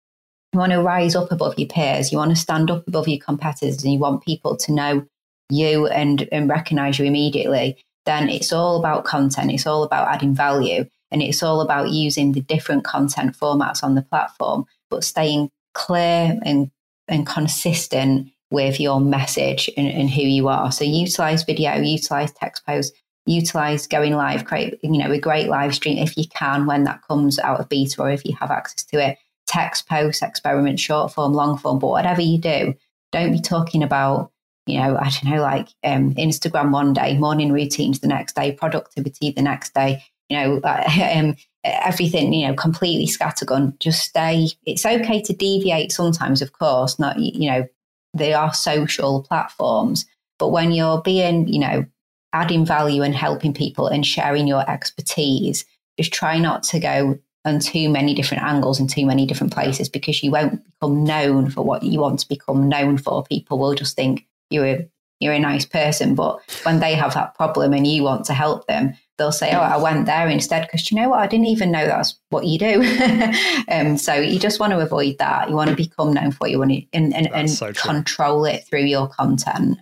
you want to rise up above your peers, you want to stand up above your competitors, and you want people to know you and, and recognize you immediately, then it's all about content. It's all about adding value. And it's all about using the different content formats on the platform, but staying clear and, and consistent with your message and, and who you are. So utilize video, utilize text posts, utilize going live, create, you know, a great live stream if you can when that comes out of beta or if you have access to it text posts, experiment, short form, long form, but whatever you do, don't be talking about, you know, I don't know, like um, Instagram one day, morning routines the next day, productivity the next day. you know, *laughs* um, everything, you know, completely scattergun. Just stay. It's okay to deviate sometimes, of course. Not, you know, they are social platforms, but when you're being, you know, adding value and helping people and sharing your expertise, just try not to go on too many different angles and too many different places because you won't become known for what you want to become known for. People will just think you're a you're a nice person, but when they have that problem and you want to help them, they'll say, "Oh, I went there instead," because you know what? I didn't even know that's what you do. *laughs* um, so you just want to avoid that. You want to become known for what you want to, and, and, and so control it through your content.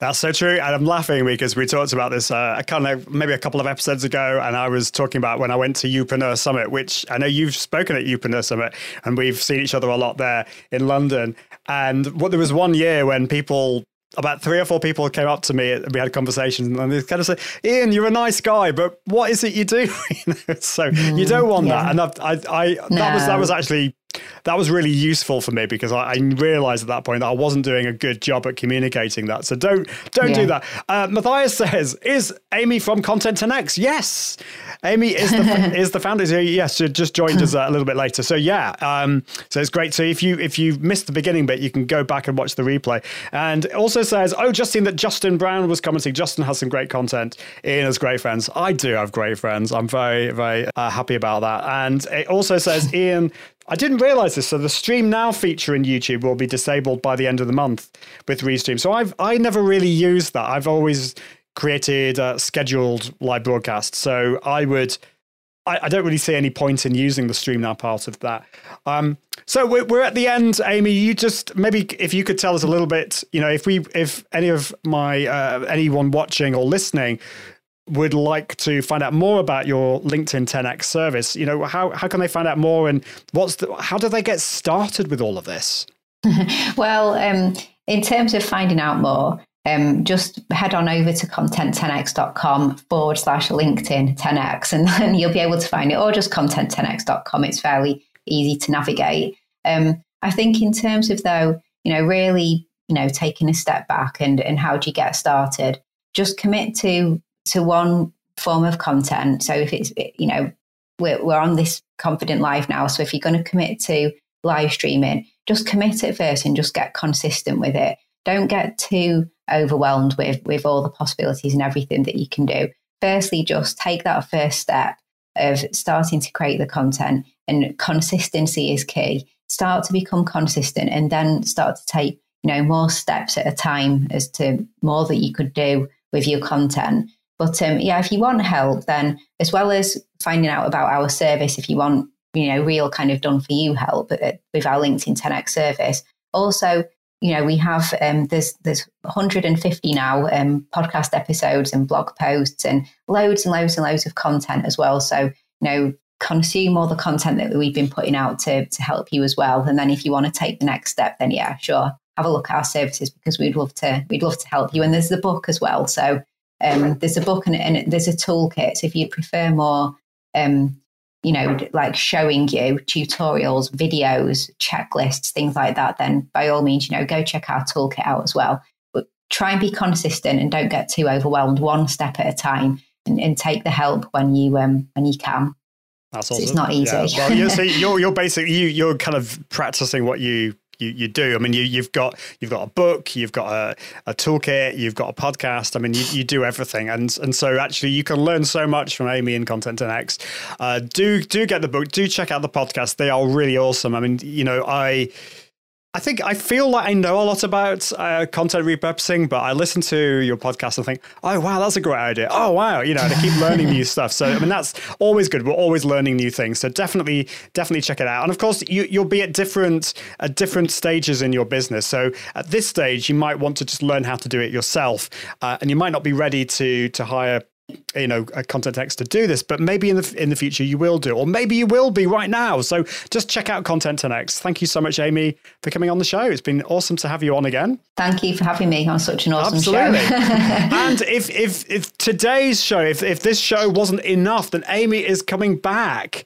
That's so true. And I'm laughing because we talked about this uh, kind of maybe a couple of episodes ago. And I was talking about when I went to Youpreneur Summit, which I know you've spoken at Youpreneur Summit and we've seen each other a lot there in London. And what there was one year when people about three or four people came up to me. And we had conversations, and they kind of said, "Ian, you're a nice guy, but what is it you do?" *laughs* so mm, you don't want yeah. that. And I, I, I no. that was that was actually that was really useful for me because I, I, realized at that point that I wasn't doing a good job at communicating that. So don't don't yeah. do that. Uh, Matthias says, "Is Amy from Content 10x?" Yes, Amy is the *laughs* is the founder. Yes, she just joined us a little bit later. So yeah, um, so it's great. So if you if you missed the beginning bit, you can go back and watch the replay. And also says, "Oh, just seen that Justin Brown was commenting. Justin has some great content. Ian has great friends. I do have great friends. I'm very very uh, happy about that." And it also says, *laughs* "Ian." I didn't realize this. So the Stream Now feature in YouTube will be disabled by the end of the month with Restream. So I've I never really used that. I've always created uh, scheduled live broadcasts. So I would. I, don't really see any point in using the Stream Now part of that. Um, so we're, we're at the end, Amy. You just maybe if you could tell us a little bit, you know, if we if any of my uh, anyone watching or listening would like to find out more about your LinkedIn 10x service, you know, how, how can they find out more and what's the, how do they get started with all of this? *laughs* well, um, in terms of finding out more, um, just head on over to content10x.com forward slash LinkedIn 10x, and *laughs* then you'll be able to find it, or just content10x.com. It's fairly easy to navigate. Um, I think, in terms of though, you know, really, you know, taking a step back and, and how do you get started, just commit to to one form of content. So if it's, you know, we're, we're on this confident live now. So if you're going to commit to live streaming, just commit at first and just get consistent with it. Don't get too overwhelmed with, with all the possibilities and everything that you can do. Firstly, just take that first step of starting to create the content and consistency is key. Start to become consistent and then start to take, you know, more steps at a time as to more that you could do with your content. But um, yeah, if you want help, then as well as finding out about our service, if you want, you know, real kind of done for you help uh, with our LinkedIn 10x service, also, you know, we have um, there's there's 150 now um, podcast episodes and blog posts and loads and loads and loads of content as well. So you know, consume all the content that we've been putting out to to help you as well. And then if you want to take the next step, then yeah, sure, have a look at our services because we'd love to we'd love to help you. And there's the book as well. So um, there's a book and, and, there's a toolkit. So if you prefer more, um, you know, like showing you tutorials, videos, checklists, things like that, then by all means, you know, go check our toolkit out as well. But try and be consistent and don't get too overwhelmed. One step at a time, and, and take the help when you um, when you can. That's awesome. So it's not easy. Yeah. Well, you're, so *laughs* you're you're basically you you're kind of practicing what you you, you do. I mean, you, you've got you've got a book, you've got a, a toolkit, you've got a podcast. I mean, you, you do everything, and and so actually you can learn so much from Amy and Content 10x. Uh, do do get the book, do check out the podcast. They are really awesome. I mean, you know, I I think I feel like I know a lot about uh, content repurposing, but I listen to your podcast and think, oh, wow, that's a great idea. Oh, wow. You know, to keep learning new *laughs* stuff. So, I mean, that's always good. We're always learning new things. So definitely, definitely check it out. And of course, you, you'll be at different, at different stages in your business. So at this stage, you might want to just learn how to do it yourself. Uh, and you might not be ready to, to hire you know a content X to do this but maybe in the in the future you will do or maybe you will be right now so just check out content 10x thank you so much amy for coming on the show it's been awesome to have you on again thank you for having me on such an awesome Absolutely. show *laughs* and if if if today's show if, if this show wasn't enough then amy is coming back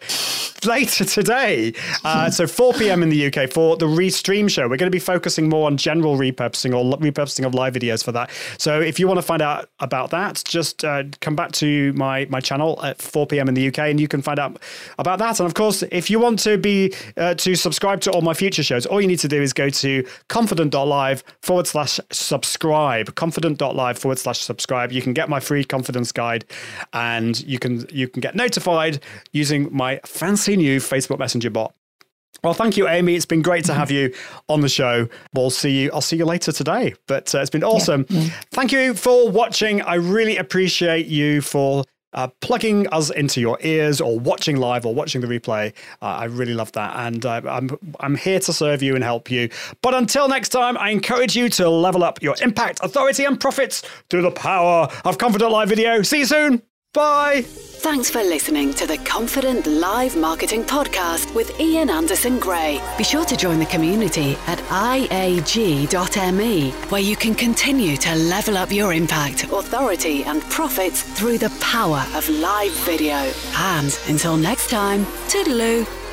later today. Uh, so 4 p.m. in the UK for the Restream show. We're going to be focusing more on general repurposing or repurposing of live videos for that. So if you want to find out about that, just uh, come back to my my channel at 4 p.m. in the UK, and you can find out about that. And of course, if you want to be uh, to subscribe to all my future shows, all you need to do is go to confident.live forward slash subscribe. Confident.live forward slash subscribe. You can get my free confidence guide, and you can you can get notified using my fancy new Facebook Messenger bot. Well, thank you, Amy. It's been great to have you on the show. We'll see you. I'll see you later today. But uh, it's been awesome. Yeah. Thank you for watching. I really appreciate you for uh, plugging us into your ears or watching live or watching the replay. Uh, I really love that. And uh, I'm, I'm here to serve you and help you. But until next time, I encourage you to level up your impact, authority, and profits through the power of Confident Live Video. See you soon. Bye. Thanks for listening to the Confident Live Marketing Podcast with Ian Anderson Gray. Be sure to join the community at iag.me, where you can continue to level up your impact, authority, and profits through the power of live video. And until next time, toodaloo.